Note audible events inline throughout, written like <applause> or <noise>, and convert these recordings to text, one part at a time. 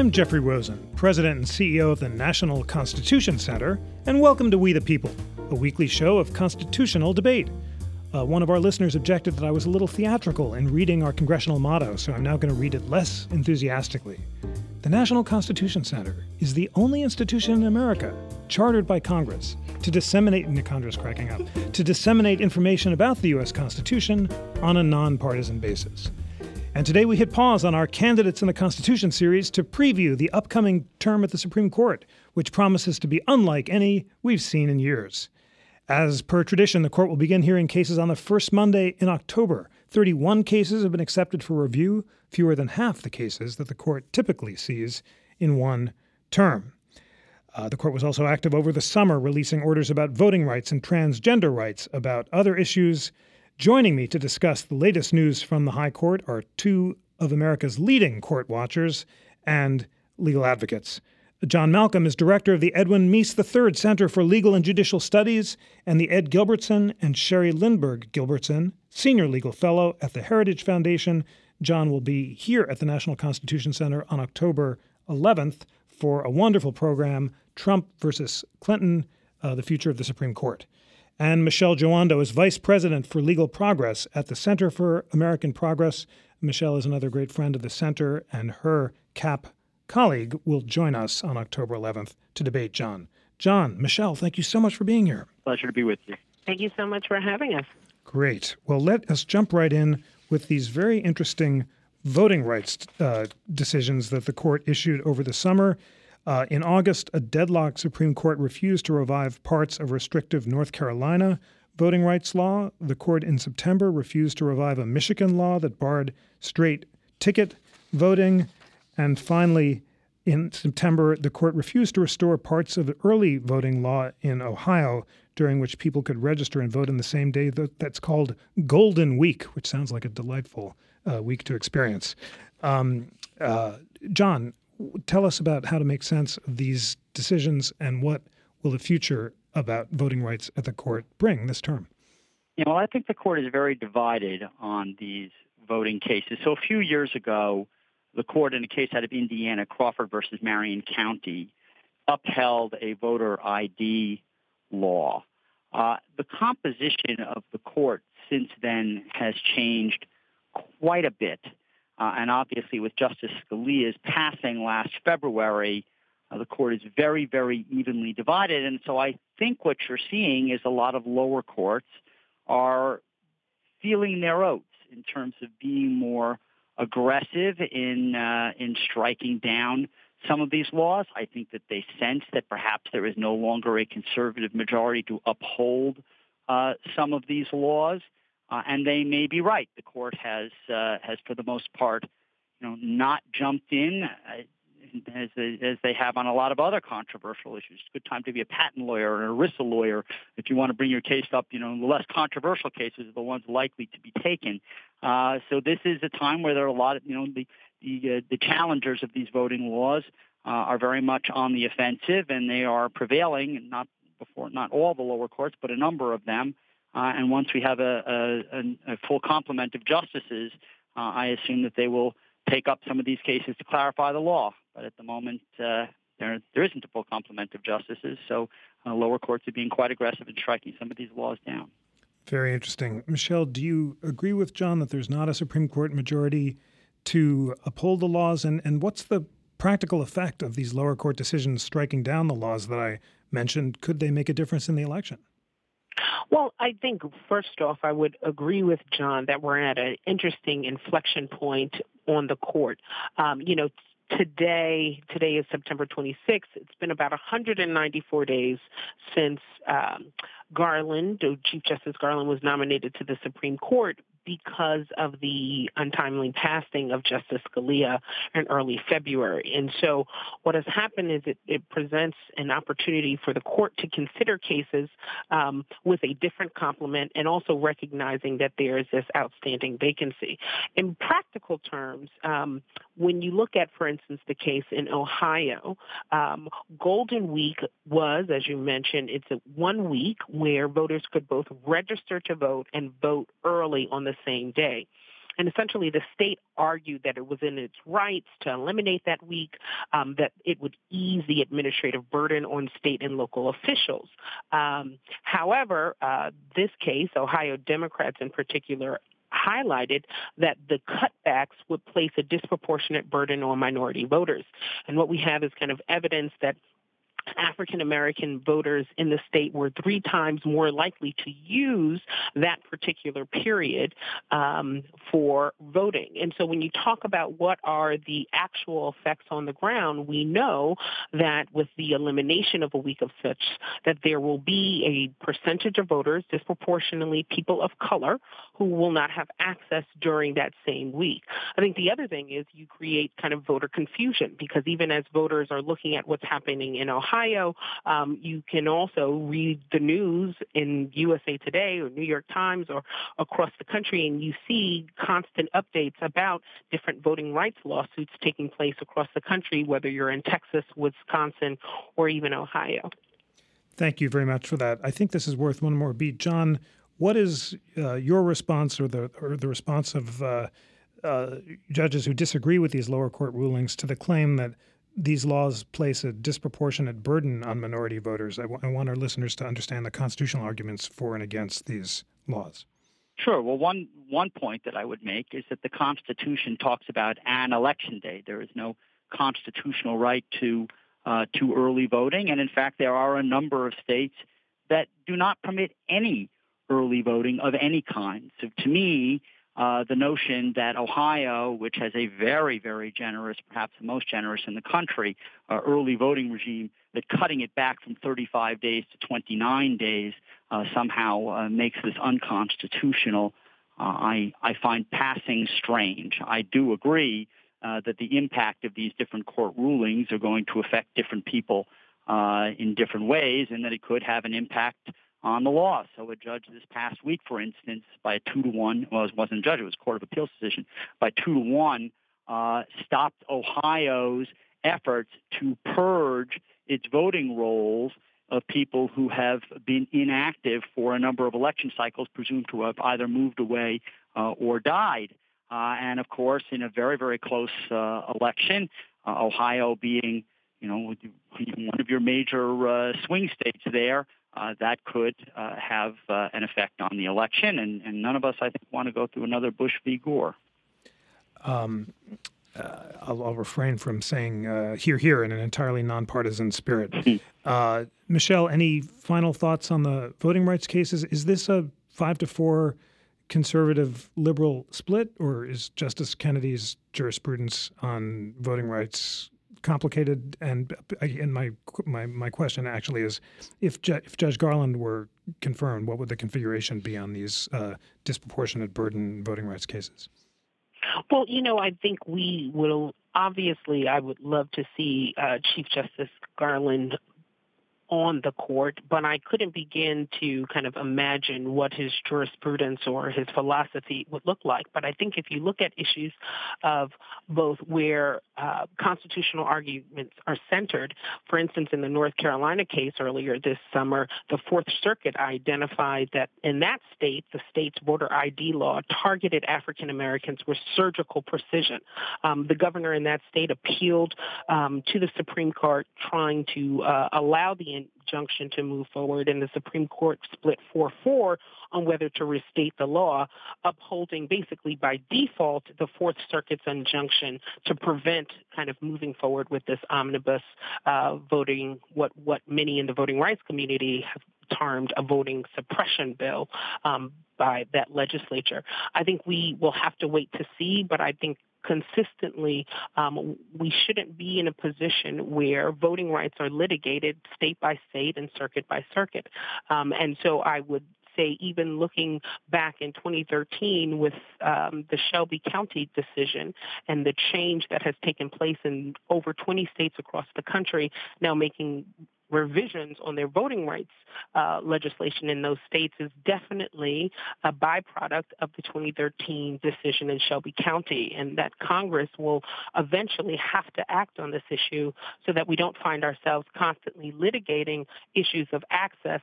I'm Jeffrey Rosen, President and CEO of the National Constitution Center, and welcome to We the People, a weekly show of constitutional debate. Uh, one of our listeners objected that I was a little theatrical in reading our congressional motto, so I'm now going to read it less enthusiastically. The National Constitution Center is the only institution in America chartered by Congress to disseminate, and Congress cracking up, to disseminate information about the U.S. Constitution on a nonpartisan basis. And today we hit pause on our Candidates in the Constitution series to preview the upcoming term at the Supreme Court, which promises to be unlike any we've seen in years. As per tradition, the court will begin hearing cases on the first Monday in October. 31 cases have been accepted for review, fewer than half the cases that the court typically sees in one term. Uh, the court was also active over the summer, releasing orders about voting rights and transgender rights, about other issues Joining me to discuss the latest news from the High Court are two of America's leading court watchers and legal advocates. John Malcolm is director of the Edwin Meese III Center for Legal and Judicial Studies and the Ed Gilbertson and Sherry Lindberg Gilbertson, senior legal fellow at the Heritage Foundation. John will be here at the National Constitution Center on October 11th for a wonderful program Trump versus Clinton, uh, the future of the Supreme Court and Michelle Jawando is Vice President for Legal Progress at the Center for American Progress. Michelle is another great friend of the center, and her CAP colleague will join us on October 11th to debate John. John, Michelle, thank you so much for being here. Pleasure to be with you. Thank you so much for having us. Great. Well, let us jump right in with these very interesting voting rights uh, decisions that the court issued over the summer. Uh, in August, a deadlocked Supreme Court refused to revive parts of restrictive North Carolina voting rights law. The court in September refused to revive a Michigan law that barred straight ticket voting. And finally, in September, the court refused to restore parts of the early voting law in Ohio, during which people could register and vote in the same day. That's called Golden Week, which sounds like a delightful uh, week to experience. Um, uh, John, tell us about how to make sense of these decisions and what will the future about voting rights at the court bring this term? You know, I think the court is very divided on these voting cases. So a few years ago, the court in a case out of Indiana, Crawford versus Marion County, upheld a voter ID law. Uh, the composition of the court since then has changed quite a bit. Uh, and obviously, with Justice Scalia's passing last February, uh, the court is very, very evenly divided. And so I think what you're seeing is a lot of lower courts are feeling their oats in terms of being more aggressive in uh, in striking down some of these laws. I think that they sense that perhaps there is no longer a conservative majority to uphold uh, some of these laws. Uh, and they may be right. The court has, uh, has for the most part, you know, not jumped in uh, as, they, as they have on a lot of other controversial issues. It's a good time to be a patent lawyer or an ERISA lawyer if you want to bring your case up. You know, the less controversial cases are the ones likely to be taken. Uh, so this is a time where there are a lot of, you know, the the, uh, the challengers of these voting laws uh, are very much on the offensive, and they are prevailing. Not before, not all the lower courts, but a number of them. Uh, and once we have a, a, a full complement of justices, uh, I assume that they will take up some of these cases to clarify the law. But at the moment, uh, there, there isn't a full complement of justices, so uh, lower courts are being quite aggressive in striking some of these laws down. Very interesting. Michelle, do you agree with John that there's not a Supreme Court majority to uphold the laws? And, and what's the practical effect of these lower court decisions striking down the laws that I mentioned? Could they make a difference in the election? Well, I think first off, I would agree with John that we're at an interesting inflection point on the court. Um, you know, today, today is September 26th. It's been about 194 days since um, Garland, Chief Justice Garland, was nominated to the Supreme Court because of the untimely passing of Justice Scalia in early February. And so what has happened is it, it presents an opportunity for the court to consider cases um, with a different complement and also recognizing that there is this outstanding vacancy. In practical terms, um, when you look at, for instance, the case in Ohio, um, Golden Week was, as you mentioned, it's a one week where voters could both register to vote and vote early on the same day. And essentially, the state argued that it was in its rights to eliminate that week, um, that it would ease the administrative burden on state and local officials. Um, however, uh, this case, Ohio Democrats in particular, highlighted that the cutbacks would place a disproportionate burden on minority voters. And what we have is kind of evidence that African American voters in the state were three times more likely to use that particular period um, for voting. And so when you talk about what are the actual effects on the ground, we know that with the elimination of a week of such, that there will be a percentage of voters, disproportionately people of color, who will not have access during that same week. I think the other thing is you create kind of voter confusion because even as voters are looking at what's happening in Ohio, Ohio. Um, you can also read the news in USA Today or New York Times or across the country, and you see constant updates about different voting rights lawsuits taking place across the country, whether you're in Texas, Wisconsin, or even Ohio. Thank you very much for that. I think this is worth one more beat. John, what is uh, your response or the, or the response of uh, uh, judges who disagree with these lower court rulings to the claim that these laws place a disproportionate burden on minority voters. I, w- I want our listeners to understand the constitutional arguments for and against these laws. Sure. Well, one one point that I would make is that the Constitution talks about an election day. There is no constitutional right to uh, to early voting, and in fact, there are a number of states that do not permit any early voting of any kind. So, to me, uh, the notion that Ohio, which has a very, very generous, perhaps the most generous in the country, uh, early voting regime, that cutting it back from 35 days to 29 days uh, somehow uh, makes this unconstitutional, uh, I, I find passing strange. I do agree that the impact of these different court rulings are going to affect different people in different ways, and that it could have an impact on the law. So a judge this past week, for instance, by a two to one, well, it wasn't a judge, it was a court of appeals decision, by two to one, uh, stopped Ohio's efforts to purge its voting rolls of people who have been inactive for a number of election cycles, presumed to have either moved away uh, or died. Uh, and of course, in a very, very close uh, election, uh, Ohio being, you know, one of your major uh, swing states there, uh, that could uh, have uh, an effect on the election. And, and, none of us, I think, want to go through another Bush v. Gore. Um, uh, I'll, I'll, refrain from saying uh, "here, here" in an entirely nonpartisan spirit. <laughs> Uh, Michelle, any final thoughts on the voting rights cases? Is this a five to four conservative liberal split, or is Justice Kennedy's jurisprudence on voting rights complicated. And my my my question actually is, if if Judge Garland were confirmed, what would the configuration be on these uh, disproportionate burden voting rights cases? Well, you know, I think we will obviously. I would love to see uh, Chief Justice Garland on the court, but I couldn't begin to kind of imagine what his jurisprudence or his philosophy would look like. But I think if you look at issues of both where uh, constitutional arguments are centered, for instance, in the North Carolina case earlier this summer, the Fourth Circuit identified that in that state, the state's voter ID law targeted African Americans with surgical precision. Um, the governor in that state appealed um, to the Supreme Court trying to uh, allow the injunction to move forward, and the Supreme Court split 4 4 on whether to restate the law, upholding basically by default the Fourth Circuit's injunction to prevent kind of moving forward with this omnibus uh, voting, what, what many in the voting rights community have termed a voting suppression bill um, by that legislature. I think we will have to wait to see, but I think consistently, um, we shouldn't be in a position where voting rights are litigated state by state and circuit by circuit. Um, and so I would say even looking back in 2013 with um, the Shelby County decision and the change that has taken place in over 20 states across the country now making revisions on their voting rights uh, legislation in those states is definitely a byproduct of the 2013 decision in Shelby County, and that Congress will eventually have to act on this issue so that we don't find ourselves constantly litigating issues of access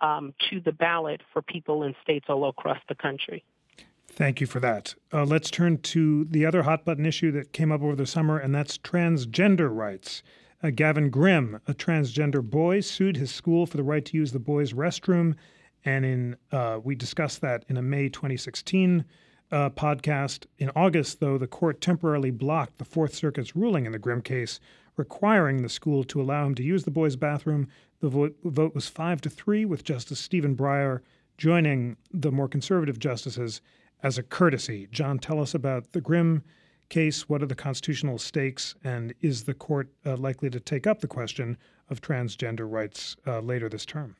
um, to the ballot for people in states all across the country. Thank you for that. Uh, let's turn to the other hot button issue that came up over the summer, and that's transgender rights. Uh, Gavin Grimm, a transgender boy, sued his school for the right to use the boys' restroom, and in uh, we discussed that in a May 2016 uh, podcast. In August, though, the court temporarily blocked the Fourth Circuit's ruling in the Grimm case, requiring the school to allow him to use the boys' bathroom. The vote, vote was five to three, with Justice Stephen Breyer joining the more conservative justices as a courtesy. John, tell us about the Grimm case. What are the constitutional stakes, and is the court uh, likely to take up the question of transgender rights uh, later this term?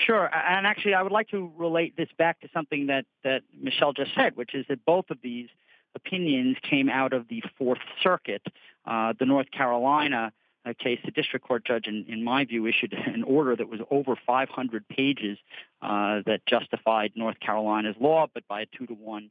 Sure, and actually, I would like to relate this back to something that that Michelle just said, which is that both of these opinions came out of the Fourth Circuit. Uh, the North Carolina uh, case, the district court judge, in, in, my view, issued an order that was over 500 pages uh, that justified North Carolina's law, but by a two to one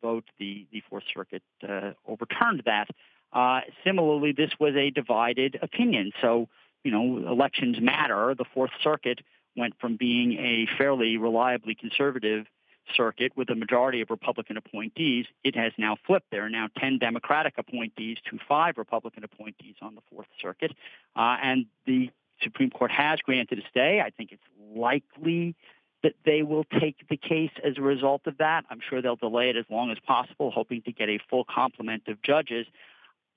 vote, the, the Fourth Circuit uh, overturned that. Uh, similarly, this was a divided opinion. So, you know, elections matter. The Fourth Circuit went from being a fairly reliably conservative circuit with a majority of Republican appointees. It has now flipped. There are now 10 Democratic appointees to five Republican appointees on the Fourth Circuit. Uh, and the Supreme Court has granted a stay. I think it's likely that they will take the case as a result of that. I'm sure they'll delay it as long as possible, hoping to get a full complement of judges.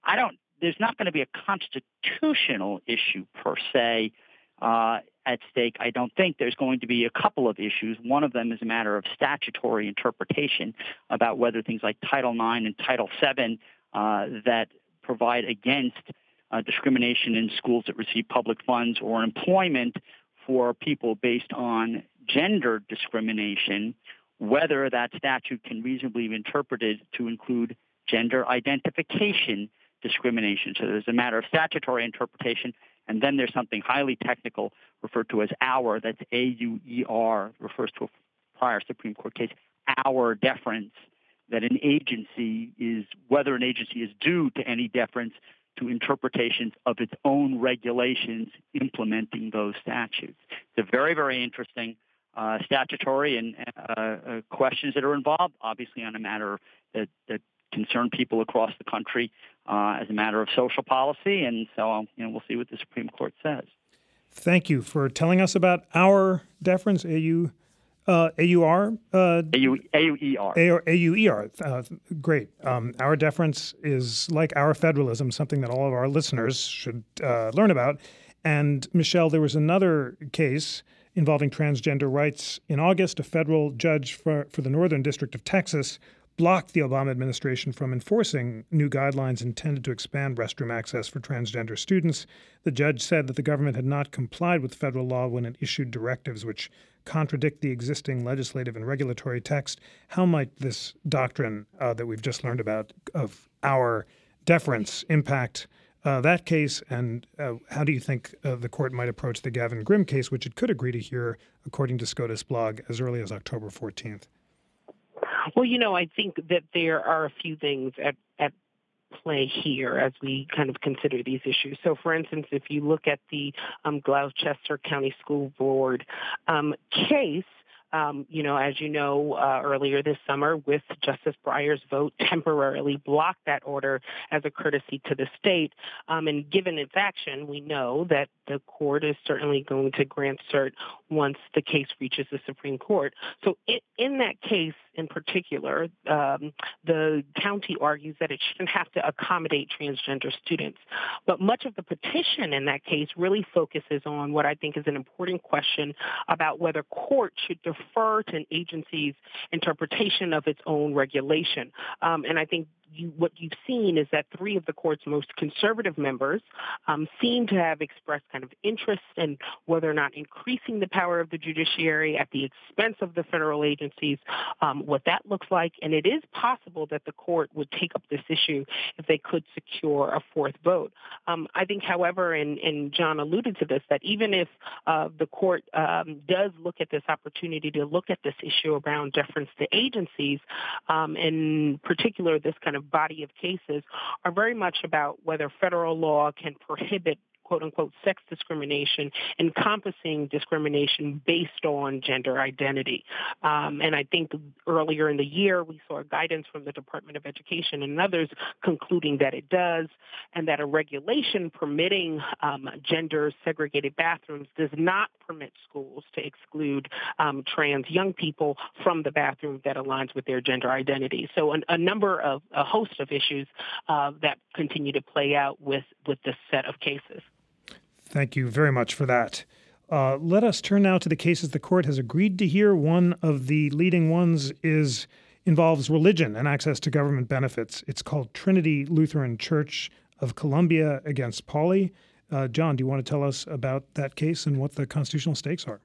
I don't. There's not going to be a constitutional issue per se uh, at stake. I don't think there's going to be a couple of issues. One of them is a matter of statutory interpretation about whether things like Title IX and Title VII uh, that provide against uh, discrimination in schools that receive public funds or employment for people based on gender discrimination, whether that statute can reasonably be interpreted to include gender identification discrimination. So there's a matter of statutory interpretation, and then there's something highly technical referred to as Auer that's A-U-E-R, refers to a prior Supreme Court case, Auer deference, that an agency is, whether an agency is due to any deference to interpretations of its own regulations implementing those statutes. It's a very, very interesting uh, statutory and uh, uh, questions that are involved, obviously on a matter that, that concern people across the country uh, as a matter of social policy. And so, you know, we'll see what the Supreme Court says. Thank you for telling us about Auer deference, AU. Uh, AUR? Uh, AU, AUER. AUER. Uh, great. Um, Auer deference is like our federalism, something that all of our listeners should uh, learn about. And Michelle, there was another case involving transgender rights in August. A federal judge for, for the Northern District of Texas blocked the Obama administration from enforcing new guidelines intended to expand restroom access for transgender students. The judge said that the government had not complied with federal law when it issued directives which contradict the existing legislative and regulatory text. How might this doctrine uh, that we've just learned about of Auer deference impact uh, that case, and uh, how do you think uh, the court might approach the Gavin Grimm case, which it could agree to hear, according to SCOTUS blog, as early as October 14th? Well, you know, I think that there are a few things at, at play here as we kind of consider these issues. So, for instance, if you look at the um, Gloucester County School Board um, case, um, you know, as you know, uh, earlier this summer, with Justice Breyer's vote, <laughs> temporarily blocked that order as a courtesy to the state. Um, and given its action, we know that the court is certainly going to grant cert once the case reaches the Supreme Court. So, it, in that case, in particular, um, the county argues that it shouldn't have to accommodate transgender students. But much of the petition in that case really focuses on what I think is an important question about whether court should defer to an agency's interpretation of its own regulation. Um, and I think you, what you've seen is that three of the court's most conservative members um, seem to have expressed kind of interest in whether or not increasing the power of the judiciary at the expense of the federal agencies, um, what that looks like. And it is possible that the court would take up this issue if they could secure a fourth vote. Um, I think, however, and, and, John alluded to this, that even if uh, the court um, does look at this opportunity to look at this issue around deference to agencies, um, in particular this kind of body of cases are very much about whether federal law can prohibit quote unquote sex discrimination encompassing discrimination based on gender identity. Um, and I think earlier in the year, we saw guidance from the Department of Education and others concluding that it does, and that a regulation permitting um, gender segregated bathrooms does not permit schools to exclude um, trans young people from the bathroom that aligns with their gender identity. So, an, a number of a host of issues uh, that continue to play out with with this set of cases. Thank you very much for that. Uh, let us turn now to the cases the court has agreed to hear. One of the leading ones is involves religion and access to government benefits. It's called Trinity Lutheran Church of Columbia against Pauley. Uh, John, do you want to tell us about that case and what the constitutional stakes are?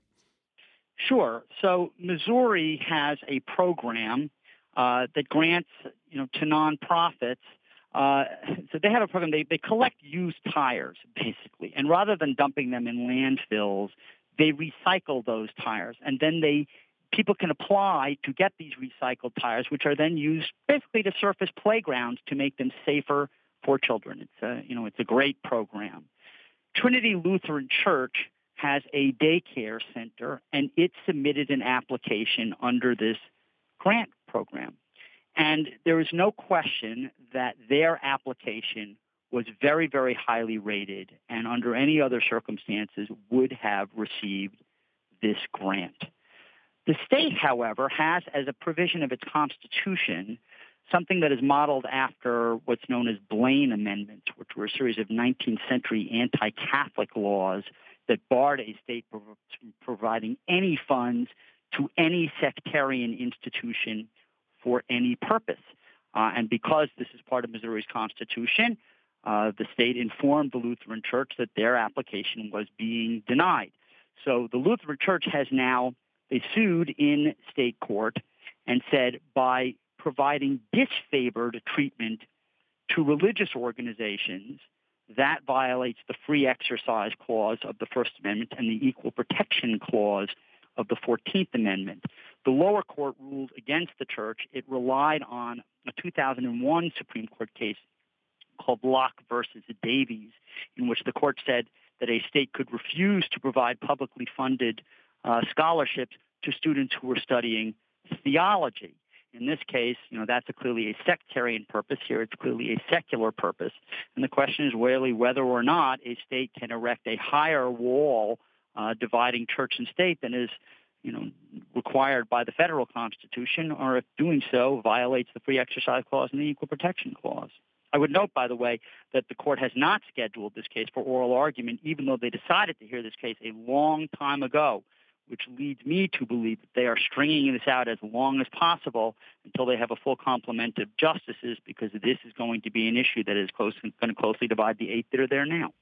Sure. So Missouri has a program uh, that grants, you know, to nonprofits. Uh, so they have a program. They they collect used tires basically, and rather than dumping them in landfills, they recycle those tires, and then they people can apply to get these recycled tires, which are then used basically to surface playgrounds to make them safer for children. It's a you know it's a great program. Trinity Lutheran Church has a daycare center, and it submitted an application under this grant program. And there is no question that their application was very, very highly rated, and under any other circumstances would have received this grant. The state, however, has as a provision of its constitution something that is modeled after what's known as Blaine amendments, which were a series of 19th century anti Catholic laws that barred a state from providing any funds to any sectarian institution for any purpose. Uh, and because this is part of Missouri's constitution, uh, the state informed the Lutheran Church that their application was being denied. So the Lutheran Church has now they sued in state court and said by providing disfavored treatment to religious organizations, that violates the free exercise clause of the First Amendment and the equal protection clause of the 14th Amendment. The lower court ruled against the church. It relied on a 2001 Supreme Court case called Locke versus Davies, in which the court said that a state could refuse to provide publicly funded uh, scholarships to students who were studying theology. In this case, you know, that's a clearly a sectarian purpose. Here, it's clearly a secular purpose. And the question is really whether or not a state can erect a higher wall uh, dividing church and state than is, you know, required by the federal constitution, or if doing so violates the free exercise clause and the equal protection clause. I would note, by the way, that the court has not scheduled this case for oral argument, even though they decided to hear this case a long time ago which leads me to believe that they are stringing this out as long as possible until they have a full complement of justices, because this is going to be an issue that is close, going to closely divide the eight that are there now.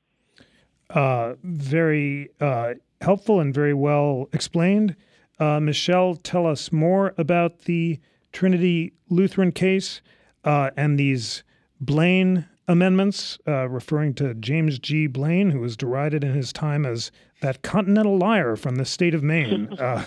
Uh, very uh, helpful and very well explained. Uh, Michelle, tell us more about the Trinity Lutheran case uh, and these Blaine amendments, uh, referring to James G. Blaine, who was derided in his time as that continental liar from the state of Maine. <laughs> Uh,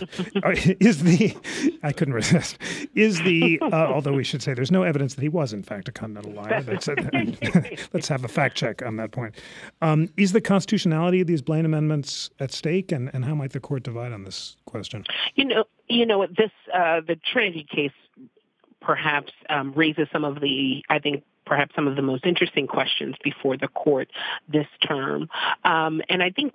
is the I couldn't resist. Is the uh, although we should say there's no evidence that he was in fact a continental liar. <laughs> <laughs> let's have a fact check on that point. Um, is the constitutionality of these Blaine amendments at stake, and, and how might the court divide on this question? You know, you know this uh, the Trinity case perhaps um, raises some of the I think perhaps some of the most interesting questions before the court this term. Um, and I think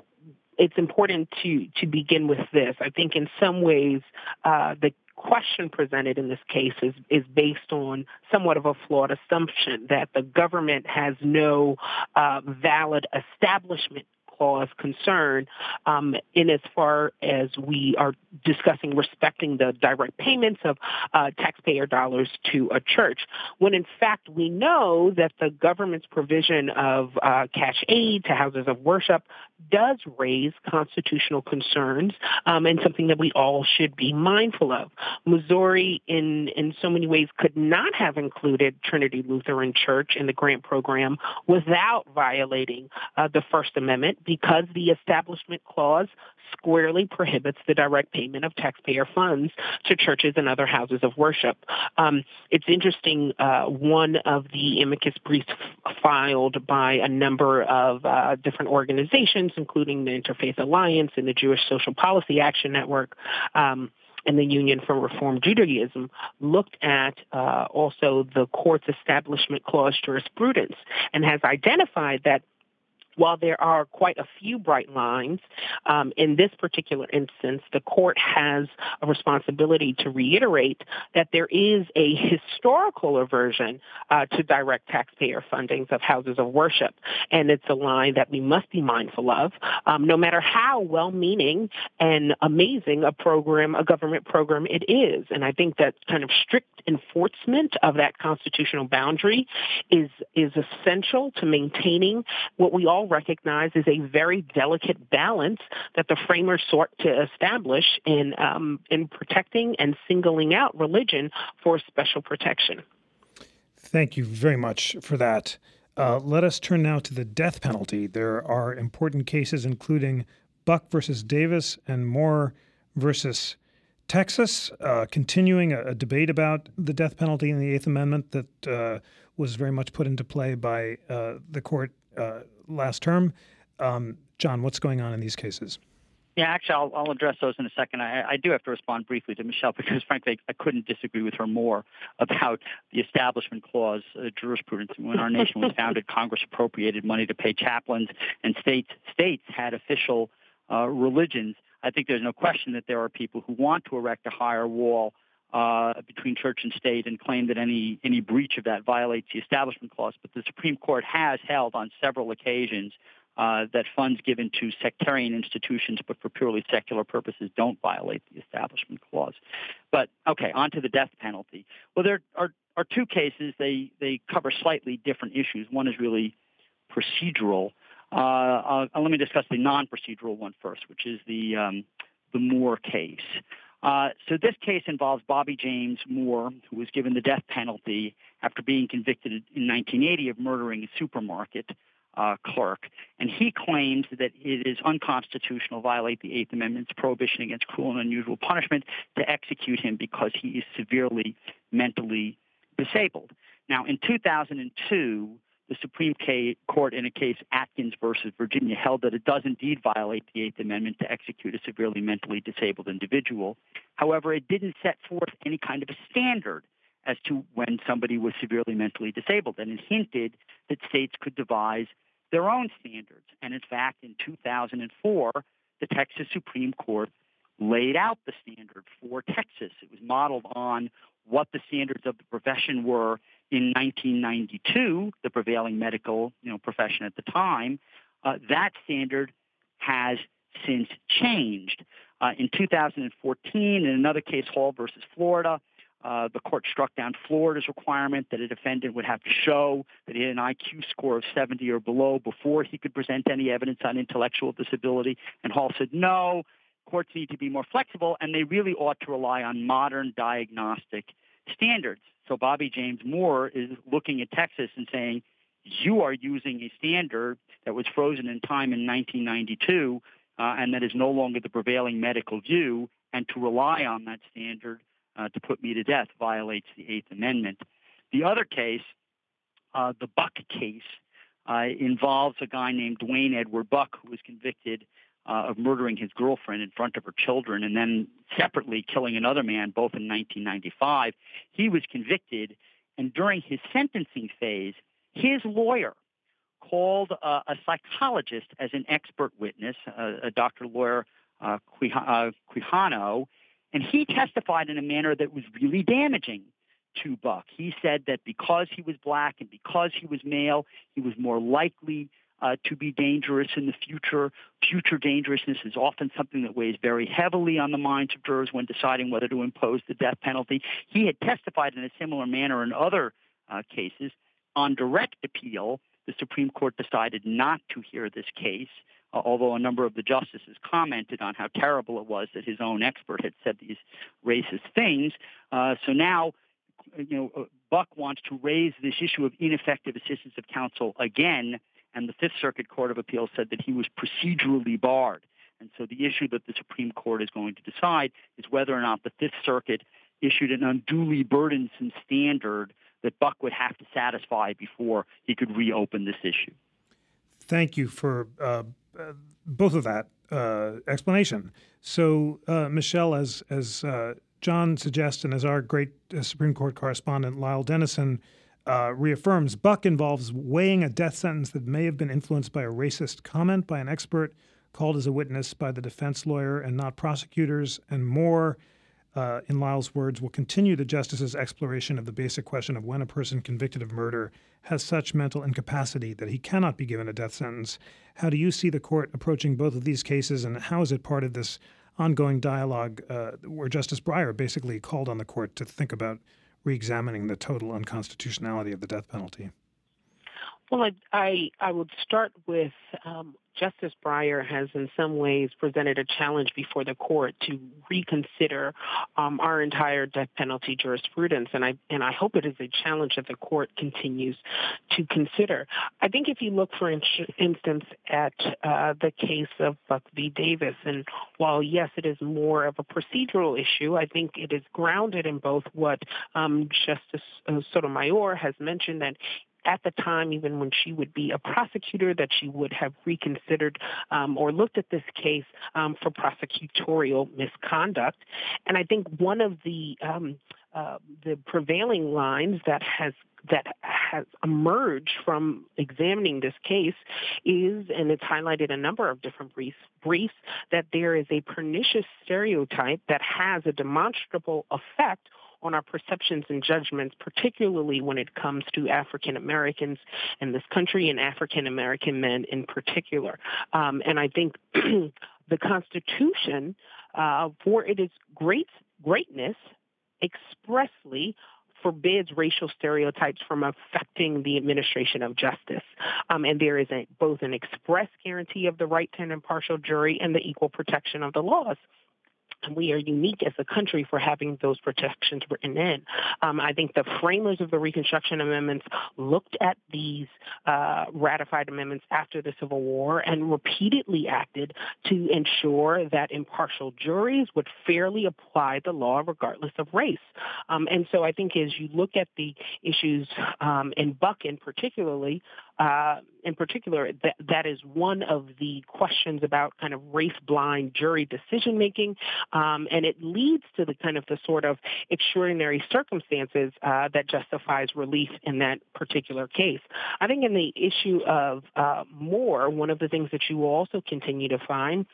it's important to to begin with this. I think in some ways uh, the question presented in this case is, is based on somewhat of a flawed assumption that the government has no uh, valid establishment clause concern um, in as far as we are discussing respecting the direct payments of uh, taxpayer dollars to a church, when in fact we know that the government's provision of uh, cash aid to houses of worship does raise constitutional concerns um, and something that we all should be mindful of. Missouri, in, in so many ways, could not have included Trinity Lutheran Church in the grant program without violating uh, the First Amendment because the Establishment Clause squarely prohibits the direct payment of taxpayer funds to churches and other houses of worship. Um, it's interesting, uh, one of the amicus briefs filed by a number of uh, different organizations, including the Interfaith Alliance and the Jewish Social Policy Action Network, um, and the Union for Reform Judaism looked at uh, also the court's establishment clause jurisprudence and has identified that while there are quite a few bright lines, um, in this particular instance, the court has a responsibility to reiterate that there is a historical aversion uh, to direct taxpayer fundings of houses of worship. And it's a line that we must be mindful of, um, no matter how well meaning and amazing a program, a government program it is. And I think that kind of strict enforcement of that constitutional boundary is, is essential to maintaining what we all recognize is a very delicate balance that the framers sought to establish in um, in protecting and singling out religion for special protection. Thank you very much for that. Uh, let us turn now to the death penalty. There are important cases, including Buck versus Davis and Moore versus Texas, uh, continuing a, a, debate about the death penalty in the Eighth Amendment that uh, was very much put into play by uh, the court uh, last term. Um, John, what's going on in these cases? Yeah, actually, I'll, I'll address those in a second. I, I, do have to respond briefly to Michelle <laughs> because, frankly, I couldn't disagree with her more about the Establishment Clause uh, jurisprudence. When our nation was founded, Congress appropriated money to pay chaplains, and states states had official uh, religions. I think there's no question that there are people who want to erect a higher wall uh, between church and state and claim that any any breach of that violates the Establishment Clause. But the Supreme Court has held on several occasions uh, that funds given to sectarian institutions but for purely secular purposes don't violate the Establishment Clause. But okay, on to the death penalty. Well, there are, are two cases. They they cover slightly different issues. One is really procedural. Uh, uh, let me discuss the non-procedural one first, which is the um, the Moore case. Uh, so this case involves Bobby James Moore, who was given the death penalty after being convicted in 1980 of murdering a supermarket uh, clerk. And he claims that it is unconstitutional, violate the Eighth Amendment's prohibition against cruel and unusual punishment to execute him because he is severely mentally disabled. Now, in 2002, the Supreme Court in a case Atkins versus Virginia held that it does indeed violate the Eighth Amendment to execute a severely mentally disabled individual. However, it didn't set forth any kind of a standard as to when somebody was severely mentally disabled, and it hinted that states could devise their own standards. And in fact, in 2004, the Texas Supreme Court laid out the standard for Texas. It was modeled on what the standards of the profession were in 1992, the prevailing medical you know, profession at the time, uh, that standard has since changed. Uh, in 2014, in another case, Hall versus Florida, uh, the court struck down Florida's requirement that a defendant would have to show that he had an IQ score of 70 or below before he could present any evidence on intellectual disability. And Hall said, no, courts need to be more flexible, and they really ought to rely on modern diagnostic standards. So Bobby James Moore is looking at Texas and saying, you are using a standard that was frozen in time in 1992 uh, and that is no longer the prevailing medical view, and to rely on that standard uh, to put me to death violates the Eighth Amendment. The other case, uh, the Buck case, uh, involves a guy named Duane Edward Buck who was convicted uh, of murdering his girlfriend in front of her children and then separately killing another man, both in 1995. He was convicted, and during his sentencing phase, his lawyer called uh, a psychologist as an expert witness, uh, a Dr. Lawyer uh, uh, Quijano, and he testified in a manner that was really damaging to Buck. He said that because he was black and because he was male, he was more likely uh, to be dangerous in the future. Future dangerousness is often something that weighs very heavily on the minds of jurors when deciding whether to impose the death penalty. He had testified in a similar manner in other uh, cases. On direct appeal, the Supreme Court decided not to hear this case uh, although a number of the justices commented on how terrible it was that his own expert had said these racist things. Uh, so now, you know, uh, Buck wants to raise this issue of ineffective assistance of counsel again, and the Fifth Circuit Court of Appeals said that he was procedurally barred. And so the issue that the Supreme Court is going to decide is whether or not the Fifth Circuit issued an unduly burdensome standard that Buck would have to satisfy before he could reopen this issue. Thank you for uh, both of that uh, explanation. So, uh, Michelle, as as uh, John suggests, and as our great uh, Supreme Court correspondent Lyle Dennison reaffirms, Buck involves weighing a death sentence that may have been influenced by a racist comment by an expert called as a witness by the defense lawyer and not prosecutors, and Moore uh, in Lyle's words, will continue the justice's exploration of the basic question of when a person convicted of murder has such mental incapacity that he cannot be given a death sentence. How do you see the court approaching both of these cases, and how is it part of this ongoing dialogue uh, where Justice Breyer basically called on the court to think about reexamining the total unconstitutionality of the death penalty? Well, I I, I would start with um, Justice Breyer has, in some ways, presented a challenge before the court to reconsider um, our entire death penalty jurisprudence, and I and I hope it is a challenge that the court continues to consider. I think if you look, for in- instance, at uh, the case of Buck v. Davis, and while yes, it is more of a procedural issue, I think it is grounded in both what um, Justice uh, Sotomayor has mentioned that at the time, even when she would be a prosecutor, that she would have reconsidered um, or looked at this case um, for prosecutorial misconduct. And I think one of the um, uh, the prevailing lines that has that has emerged from examining this case is, and it's highlighted a number of different briefs, briefs, that there is a pernicious stereotype that has a demonstrable effect on our perceptions and judgments, particularly when it comes to African Americans in this country and African American men in particular. Um, and I think <clears throat> the Constitution, uh, for it is great greatness, expressly forbids racial stereotypes from affecting the administration of justice. Um, and there is a, both an express guarantee of the right to an impartial jury and the equal protection of the laws and we are unique as a country for having those protections written in. Um, I think the framers of the Reconstruction Amendments looked at these uh, ratified amendments after the Civil War and repeatedly acted to ensure that impartial juries would fairly apply the law regardless of race. Um, and so I think as you look at the issues um, in Buck in particularly, uh, in particular, that, that is one of the questions about kind of race-blind jury decision making, um, and it leads to the kind of the sort of extraordinary circumstances uh, that justifies relief in that particular case. I think in the issue of uh, Moore, one of the things that you will also continue to find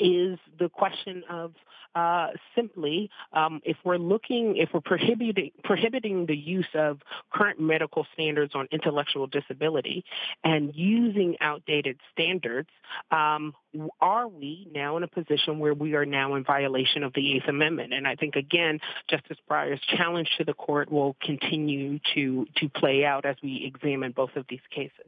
is the question of uh, simply, um, if we're looking, if we're prohibiting prohibiting the use of current medical standards on intellectual disability and using outdated standards, um, are we now in a position where we are now in violation of the Eighth Amendment? And I think again, Justice Breyer's challenge to the court will continue to to play out as we examine both of these cases.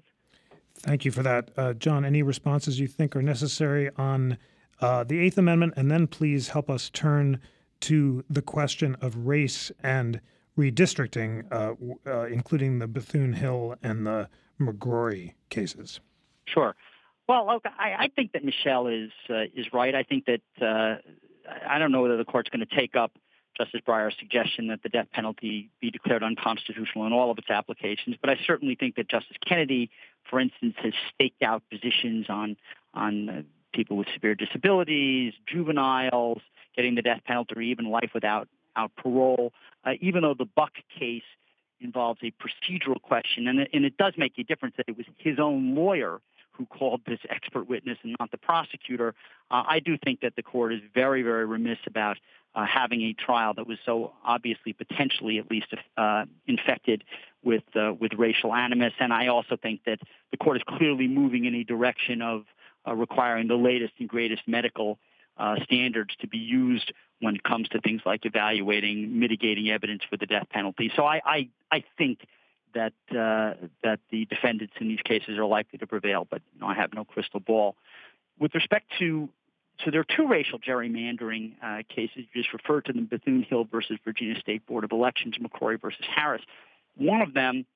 Thank you for that, uh, John. Any responses you think are necessary on? Uh, the Eighth Amendment, and then please help us turn to the question of race and redistricting, uh, uh, including the Bethune Hill and the McCrory cases. Sure. Well, look, I, I think that Michelle is uh, is right. I think that uh, I don't know whether the court's going to take up Justice Breyer's suggestion that the death penalty be declared unconstitutional in all of its applications, but I certainly think that Justice Kennedy, for instance, has staked out positions on on people with severe disabilities, juveniles, getting the death penalty, or even life without out parole, uh, even though the Buck case involves a procedural question. And it, and it does make a difference that it was his own lawyer who called this expert witness and not the prosecutor. Uh, I do think that the court is very, very remiss about uh, having a trial that was so obviously, potentially at least, uh, infected with uh, with racial animus. And I also think that the court is clearly moving in a direction of requiring the latest and greatest medical uh, standards to be used when it comes to things like evaluating mitigating evidence for the death penalty. So I, I, I think that uh, that the defendants in these cases are likely to prevail, but you know, I have no crystal ball. With respect to so there are two racial gerrymandering uh, cases. You just referred to them: Bethune Hill versus Virginia State Board of Elections, McCrory versus Harris. One of them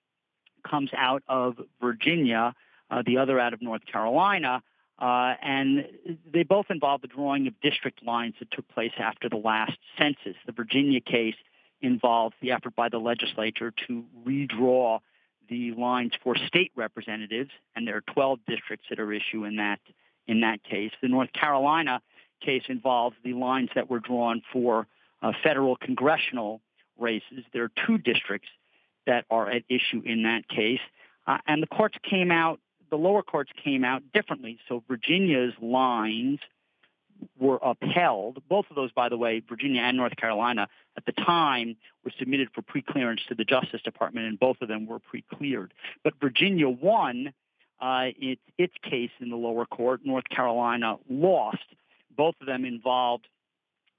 comes out of Virginia, uh, the other out of North Carolina. Uh, and they both involve the drawing of district lines that took place after the last census. The Virginia case involved the effort by the legislature to redraw the lines for state representatives, and there are 12 districts that are issue in that in that case. The North Carolina case involves the lines that were drawn for uh, federal congressional races. There are two districts that are at issue in that case, uh, and the courts came out. The lower courts came out differently. So Virginia's lines were upheld. Both of those, by the way, Virginia and North Carolina, at the time were submitted for pre-clearance to the Justice Department, and both of them were pre-cleared. But Virginia won uh, its, its case in the lower court. North Carolina lost. Both of them involved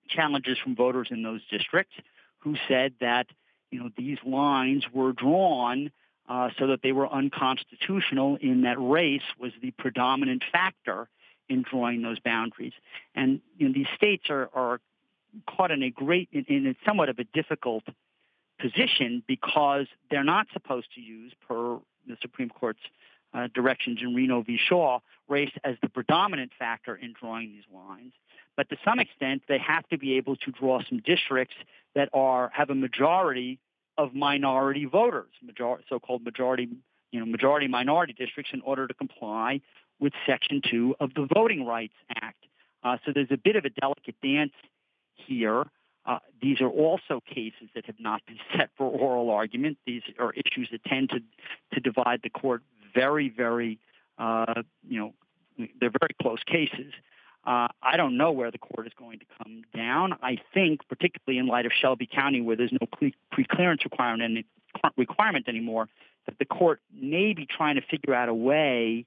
challenges from voters in those districts who said that you know these lines were drawn uh, so that they were unconstitutional in that race was the predominant factor in drawing those boundaries. And you know, these states are, are caught in a great, in, in somewhat of a difficult position because they're not supposed to use, per the Supreme Court's uh, directions in Reno v. Shaw, race as the predominant factor in drawing these lines. But to some extent, they have to be able to draw some districts that are have a majority of minority voters, so-called majority, you know, majority minority districts, in order to comply with Section 2 of the Voting Rights Act. Uh, so there's a bit of a delicate dance here. Uh, these are also cases that have not been set for oral argument. These are issues that tend to, to divide the court very, very, uh, you know, they're very close cases. Uh, I don't know where the court is going to come down. I think, particularly in light of Shelby County, where there's no pre-clearance requirement, requirement anymore, that the court may be trying to figure out a way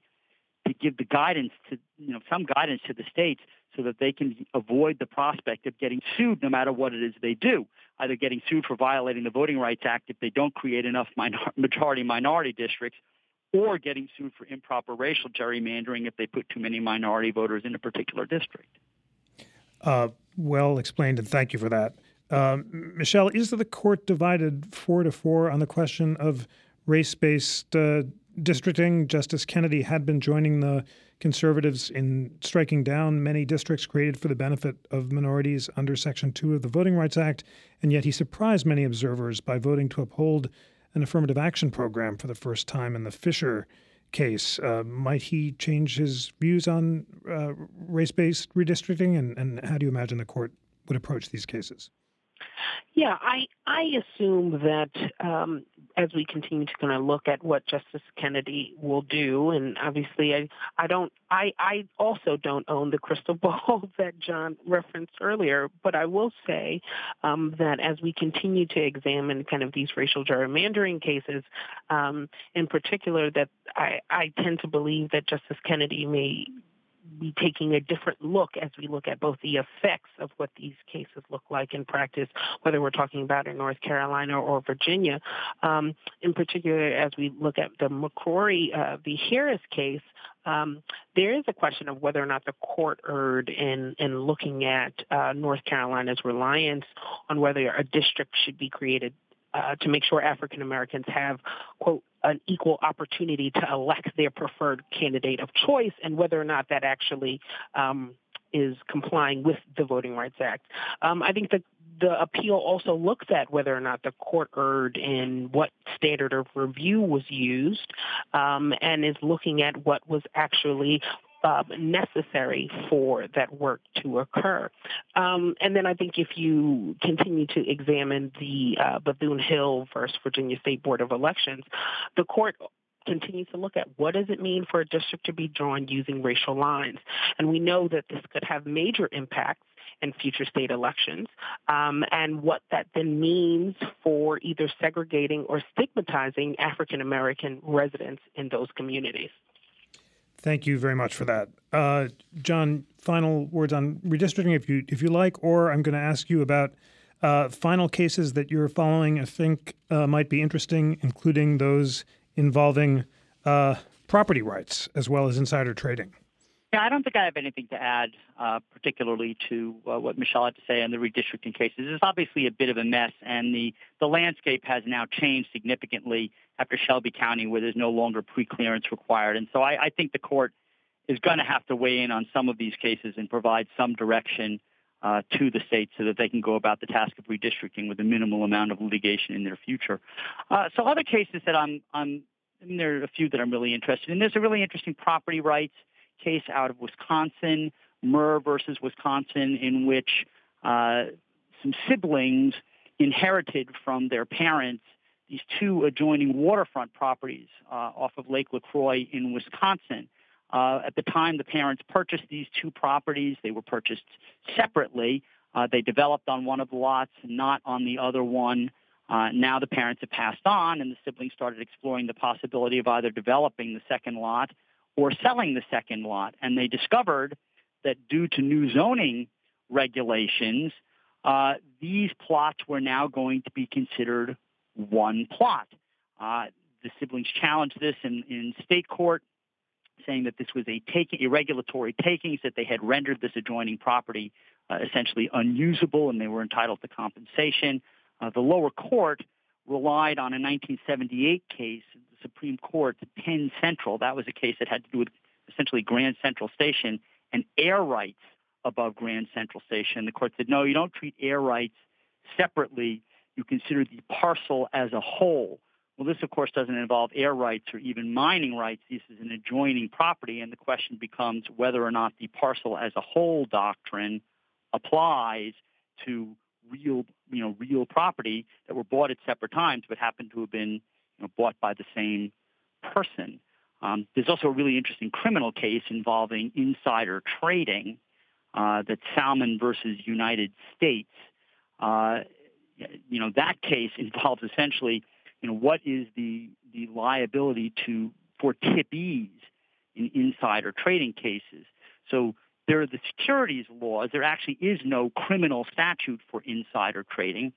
to give the guidance to you know some guidance to the states so that they can avoid the prospect of getting sued no matter what it is they do either getting sued for violating the voting rights act if they don't create enough minor, majority minority districts or getting sued for improper racial gerrymandering if they put too many minority voters in a particular district. Uh, well explained and thank you for that. Uh, michelle is the court divided four to four on the question of race-based uh, districting, Justice Kennedy had been joining the conservatives in striking down many districts created for the benefit of minorities under Section 2 of the Voting Rights Act, and yet he surprised many observers by voting to uphold an affirmative action program for the first time in the Fisher case. Uh, might he change his views on uh, race based redistricting, and, and how do you imagine the court would approach these cases? Yeah, I I assume that um, as we continue to kind of look at what Justice Kennedy will do, and obviously I I don't I I also don't own the crystal <laughs> ball that John referenced earlier, but I will say um, that as we continue to examine kind of these racial gerrymandering cases, um, in particular, that I I tend to believe that Justice Kennedy may be taking a different look as we look at both the effects of what these cases look like in practice, whether we're talking about in North Carolina or Virginia. Um, in particular, as we look at the McCrory uh, v. Harris case, um, there is a question of whether or not the court erred in, in looking at uh, North Carolina's reliance on whether a district should be created uh, to make sure African Americans have, quote, an equal opportunity to elect their preferred candidate of choice and whether or not that actually um, is complying with the Voting Rights Act. Um, I think that the appeal also looks at whether or not the court erred in what standard of review was used um, and is looking at what was actually um, necessary for that work to occur. Um, and then I think if you continue to examine the uh, Bethune Hill versus Virginia State Board of Elections, the court continues to look at what does it mean for a district to be drawn using racial lines. And we know that this could have major impacts in future state elections, um, and what that then means for either segregating or stigmatizing African American residents in those communities. Thank you very much for that, uh, John. Final words on redistricting, if you if you like, or I'm going to ask you about Uh, final cases that you're following, I think, uh, might be interesting, including those involving uh, property rights as well as insider trading. Yeah, I don't think I have anything to add, uh, particularly to uh, what Michelle had to say on the redistricting cases. It's obviously a bit of a mess, and the, the landscape has now changed significantly after Shelby County, where there's no longer pre-clearance required. And so I, I think the court is going to have to weigh in on some of these cases and provide some direction uh, to the states so that they can go about the task of redistricting with a minimal amount of litigation in their future. Uh, so other cases that I'm, I'm there are a few that I'm really interested in. There's a really interesting property rights case out of Wisconsin, Murr versus Wisconsin, in which uh, some siblings inherited from their parents these two adjoining waterfront properties uh, off of Lake LaCroix in Wisconsin. Uh, at the time the parents purchased these two properties, they were purchased separately. Uh, they developed on one of the lots, not on the other one. Uh, now the parents have passed on, and the siblings started exploring the possibility of either developing the second lot or selling the second lot. And they discovered that due to new zoning regulations, uh, these plots were now going to be considered one plot. Uh, the siblings challenged this in, in state court, saying that this was a taking, irregulatory takings, that they had rendered this adjoining property uh, essentially unusable and they were entitled to compensation. Uh, the lower court relied on a 1978 case, the Supreme Court, Penn Central. That was a case that had to do with essentially Grand Central Station and air rights above Grand Central Station. The court said, no, you don't treat air rights separately. You consider the parcel as a whole. Well, this, of course, doesn't involve air rights or even mining rights. This is an adjoining property, and the question becomes whether or not the parcel as a whole doctrine applies to real, you know, real property that were bought at separate times but happened to have been you know, bought by the same person. Um, there's also a really interesting criminal case involving insider trading uh, that's Salman versus United States. Uh, you know, that case <laughs> involves essentially, you know, what is the the liability to for tippees in insider trading cases. So there are the securities laws. There actually is no criminal statute for insider trading,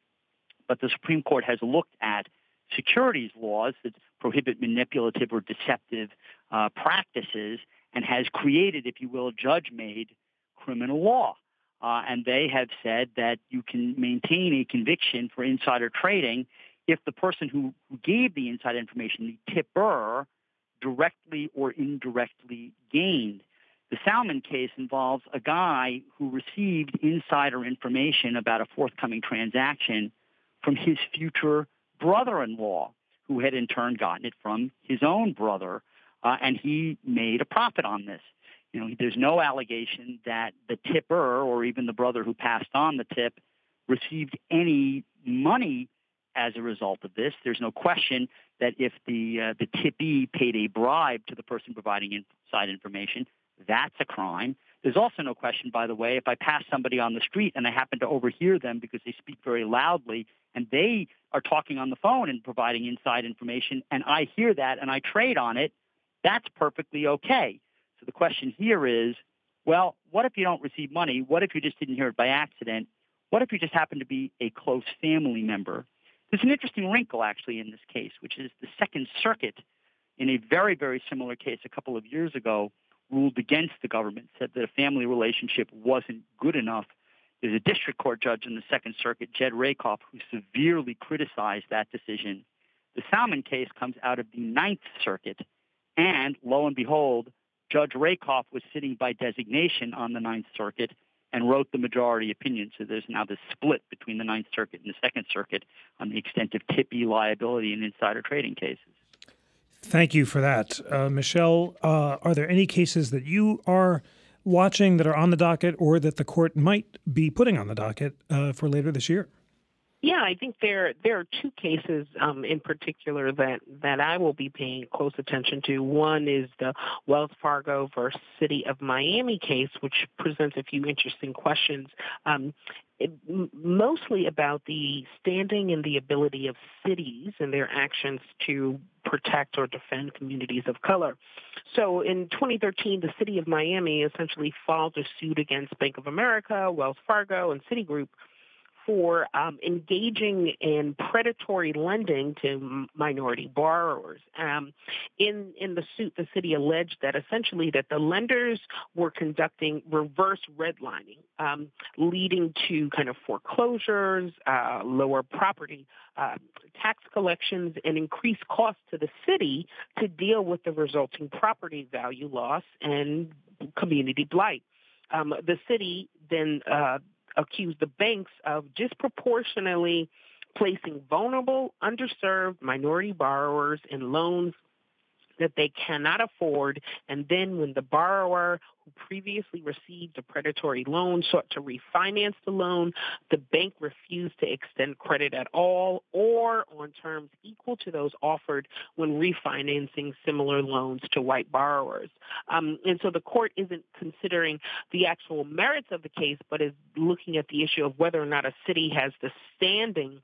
but the Supreme Court has looked at securities laws that prohibit manipulative or deceptive uh, practices and has created, if you will, judge made criminal law. Uh, and they have said that you can maintain a conviction for insider trading if the person who, who gave the inside information, the tipper, directly or indirectly gained the Salman case involves a guy who received insider information about a forthcoming transaction from his future brother-in-law, who had in turn gotten it from his own brother, uh, and he made a profit on this. You know, there's no allegation that the tipper or even the brother who passed on the tip received any money as a result of this. There's no question that if the uh, the tippee paid a bribe to the person providing inside information, that's a crime. There's also no question, by the way, if I pass somebody on the street and I happen to overhear them because they speak very loudly and they are talking on the phone and providing inside information, and I hear that and I trade on it, that's perfectly okay. So the question here is well, what if you don't receive money? What if you just didn't hear it by accident? What if you just happen to be a close family member? There's an interesting wrinkle actually in this case, which is the Second Circuit in a very, very similar case a couple of years ago ruled against the government, said that a family relationship wasn't good enough. There's a district court judge in the Second Circuit, Jed Rakoff, who severely criticized that decision. The Salman case comes out of the Ninth Circuit, and lo and behold, Judge Rakoff was sitting by designation on the Ninth Circuit and wrote the majority opinion. So there's now this split between the Ninth Circuit and the Second Circuit on the extent of tippee liability in insider trading cases. Thank you for that. Uh, Michelle, uh, are there any cases that you are watching that are on the docket or that the court might be putting on the docket uh, for later this year? Yeah, I think there there are two cases um, in particular that that I will be paying close attention to. One is the Wells Fargo versus City of Miami case, which presents a few interesting questions. Um, it, mostly about the standing and the ability of cities and their actions to protect or defend communities of color. So in 2013, the city of Miami essentially filed a suit against Bank of America, Wells Fargo, and Citigroup for um, engaging in predatory lending to minority borrowers. Um, in in the suit, the city alleged that essentially that the lenders were conducting reverse redlining, um, leading to kind of foreclosures, uh, lower property uh, tax collections, and increased costs to the city to deal with the resulting property value loss and community blight. Um, the city then uh, accused the banks of disproportionately placing vulnerable, underserved minority borrowers in loans that they cannot afford. And then when the borrower who previously received a predatory loan sought to refinance the loan, the bank refused to extend credit at all or on terms equal to those offered when refinancing similar loans to white borrowers. Um, and so the court isn't considering the actual merits of the case, but is looking at the issue of whether or not a city has the standing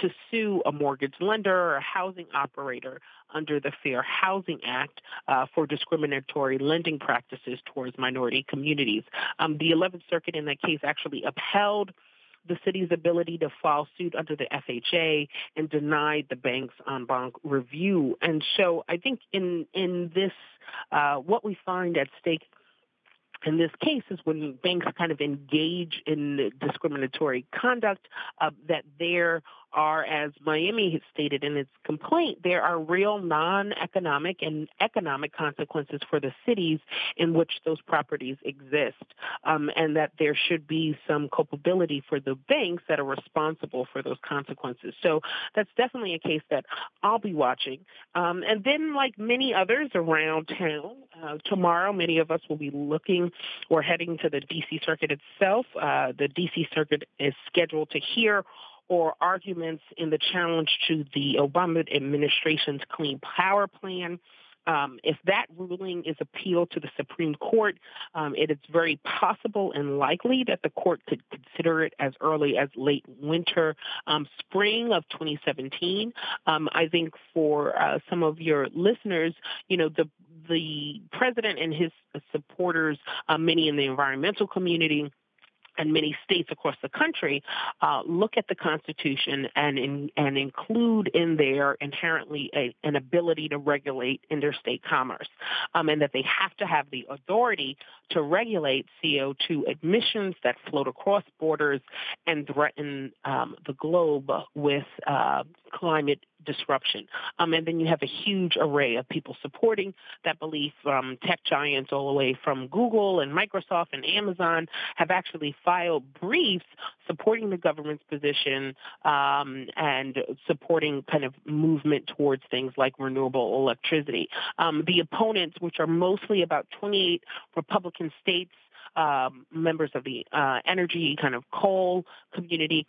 to sue a mortgage lender or a housing operator under the Fair Housing Act uh, for discriminatory lending practices towards minority communities. Um, the 11th Circuit in that case actually upheld the city's ability to file suit under the FHA and denied the bank's en banc review. And so I think in in this, uh, what we find at stake in this case is when banks kind of engage in discriminatory conduct, uh, that there are, as Miami has stated in its complaint, there are real non-economic and economic consequences for the cities in which those properties exist, um, and that there should be some culpability for the banks that are responsible for those consequences. So that's definitely a case that I'll be watching. Um, and then, like many others around town, uh, tomorrow many of us will be looking or heading to the D.C. Circuit itself. Uh, the D.C. Circuit is scheduled to hear or arguments in the challenge to the Obama administration's Clean Power Plan. Um, if that ruling is appealed to the Supreme Court, um, it is very possible and likely that the court could consider it as early as late winter, um, spring of 2017. Um, I think for uh, some of your listeners, you know, the the president and his supporters, uh, many in the environmental community, and many states across the country uh, look at the Constitution and in, and include in there inherently a, an ability to regulate interstate commerce, um, and that they have to have the authority to regulate CO2 emissions that float across borders and threaten um, the globe with uh, climate disruption. Um, and then you have a huge array of people supporting that belief from tech giants all the way from Google and Microsoft and Amazon have actually filed briefs supporting the government's position um, and supporting kind of movement towards things like renewable electricity. Um, the opponents, which are mostly about 28 Republican states, um, members of the uh, energy kind of coal community,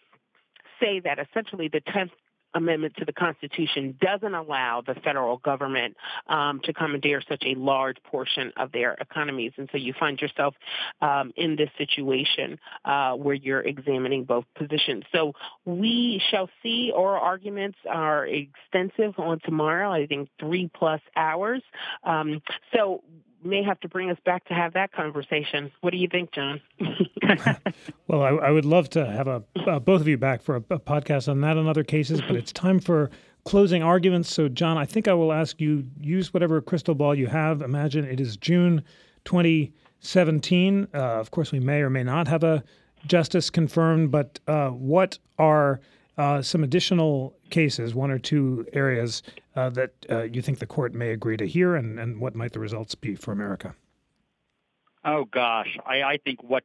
say that essentially the 10th amendment to the Constitution doesn't allow the federal government um, to commandeer such a large portion of their economies. And so you find yourself um, in this situation uh, where you're examining both positions. So we shall see. Oral arguments are extensive on tomorrow, I think three plus hours. Um, so may have to bring us back to have that conversation. What do you think, John? <laughs> well, I, I, would love to have a, uh, both of you back for a, a, podcast on that and other cases, but it's time for closing arguments. So, John, I think I will ask you use whatever crystal ball you have. Imagine it is June 2017. Uh, of course, we may or may not have a justice confirmed, but uh, what are uh, some additional cases, one or two areas uh, that uh, you think the court may agree to hear, and, and what might the results be for America? Oh gosh, I, I think what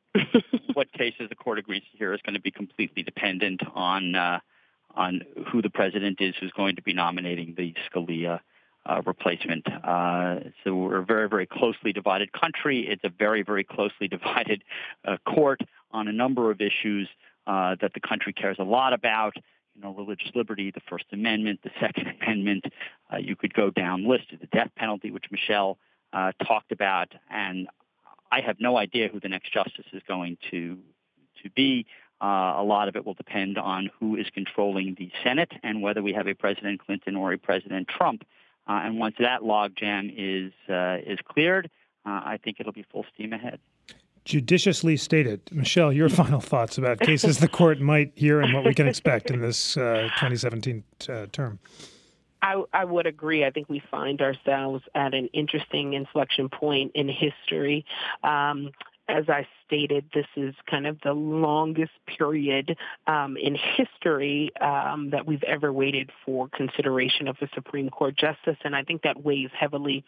what cases the court agrees to hear is going to be completely dependent on uh, on who the president is who's going to be nominating the Scalia uh, replacement. Uh, so we're a very, very closely divided country. It's a very, very closely <laughs> divided uh, court on a number of issues that the country cares a lot about. You know, religious liberty, the First Amendment, the Second <laughs> Amendment. Uh, you could go down list of the death penalty, which Michelle uh, talked about, and I have no idea who the next justice is going to to be. Uh, a lot of it will depend on who is controlling the Senate and whether we have a President Clinton or a President Trump. Uh, and once that logjam is uh, is cleared, uh, I think it'll be full steam ahead. Judiciously stated. Michelle, your <laughs> final thoughts about cases the court might hear and what we can expect in this uh, 2017 uh, term. I, I, would agree. I think we find ourselves at an interesting inflection point in history. Um, as I stated, this is kind of the longest period um, in history um, that we've ever waited for consideration of a Supreme Court justice. And I think that weighs heavily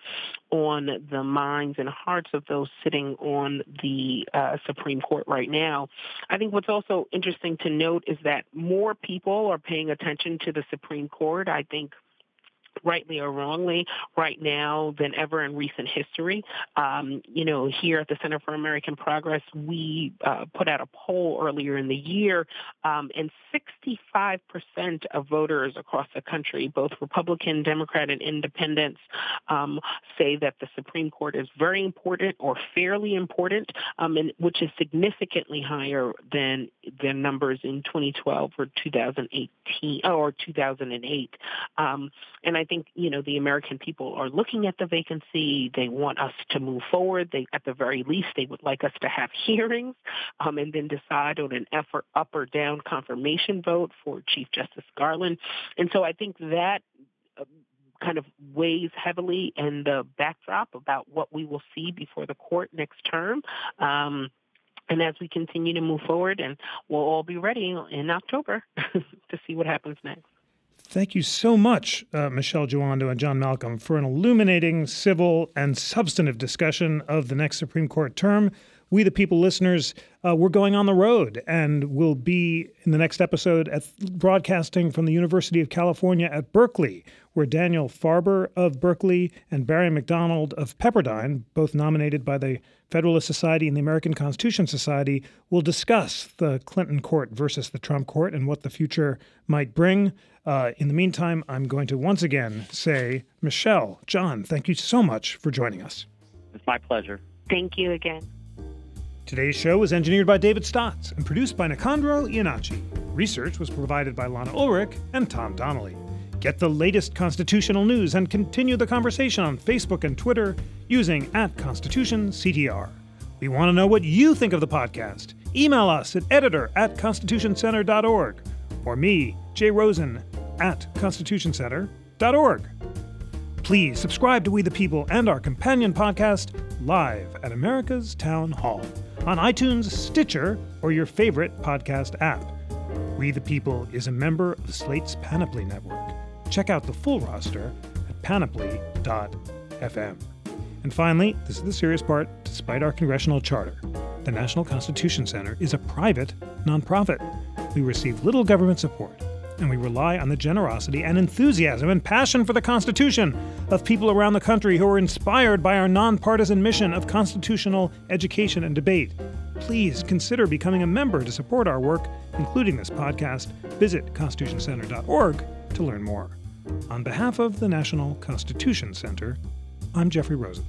on the minds and hearts of those sitting on the uh, Supreme Court right now. I think what's also interesting to note is that more people are paying attention to the Supreme Court. I think rightly or wrongly, right now than ever in recent history. Um, you know, here at the Center for American Progress, we uh, put out a poll earlier in the year, um, and 65% of voters across the country, both Republican, Democrat, and Independents, um, say that the Supreme Court is very important or fairly important, um, and which is significantly higher than the numbers in 2012 or 2018 or 2008. Um, and I think, you know, the American people are looking at the vacancy. They want us to move forward. They, at the very least, they would like us to have <laughs> hearings um, and then decide on an effort up or down confirmation vote for Chief Justice Garland. And so I think that uh, kind of weighs heavily in the backdrop about what we will see before the court next term. Um, and as we continue to move forward, and we'll all be ready in October <laughs> to see what happens next. Thank you so much, uh, Michelle Jawando and John Malcolm, for an illuminating, civil, and substantive discussion of the next Supreme Court term. We, the people listeners, uh, we're going on the road and we'll be in the next episode at broadcasting from the University of California at Berkeley, where Daniel Farber of Berkeley and Barry McDonald of Pepperdine, both nominated by the Federalist Society and the American Constitution Society, will discuss the Clinton court versus the Trump court and what the future might bring. Uh, in the meantime, I'm going to once again say, Michelle, John, thank you so much for joining us. It's my pleasure. Thank you again. Today's show was engineered by David Stotts and produced by Nicandro Iannacci. Research was provided by Lana Ulrich and Tom Donnelly. Get the latest constitutional news and continue the conversation on Facebook and Twitter using at ConstitutionCTR. We want to know what you think of the podcast. Email us at editor at constitutioncenter.org or me, Jay Rosen, at constitutioncenter.org. Please subscribe to We the People and our companion podcast, Live at America's Town Hall, on iTunes, Stitcher, or your favorite podcast app. We the People is a member of the Slate's Panoply Network. Check out the full roster at panoply.fm. And finally, this is the serious part despite our congressional charter, the National Constitution Center is a private nonprofit. We receive little government support and we rely on the generosity and enthusiasm and passion for the Constitution of people around the country who are inspired by our nonpartisan mission of constitutional education and debate. Please consider becoming a member to support our work, including this podcast. Visit constitutioncenter.org to learn more. On behalf of the National Constitution Center, I'm Jeffrey Rosen.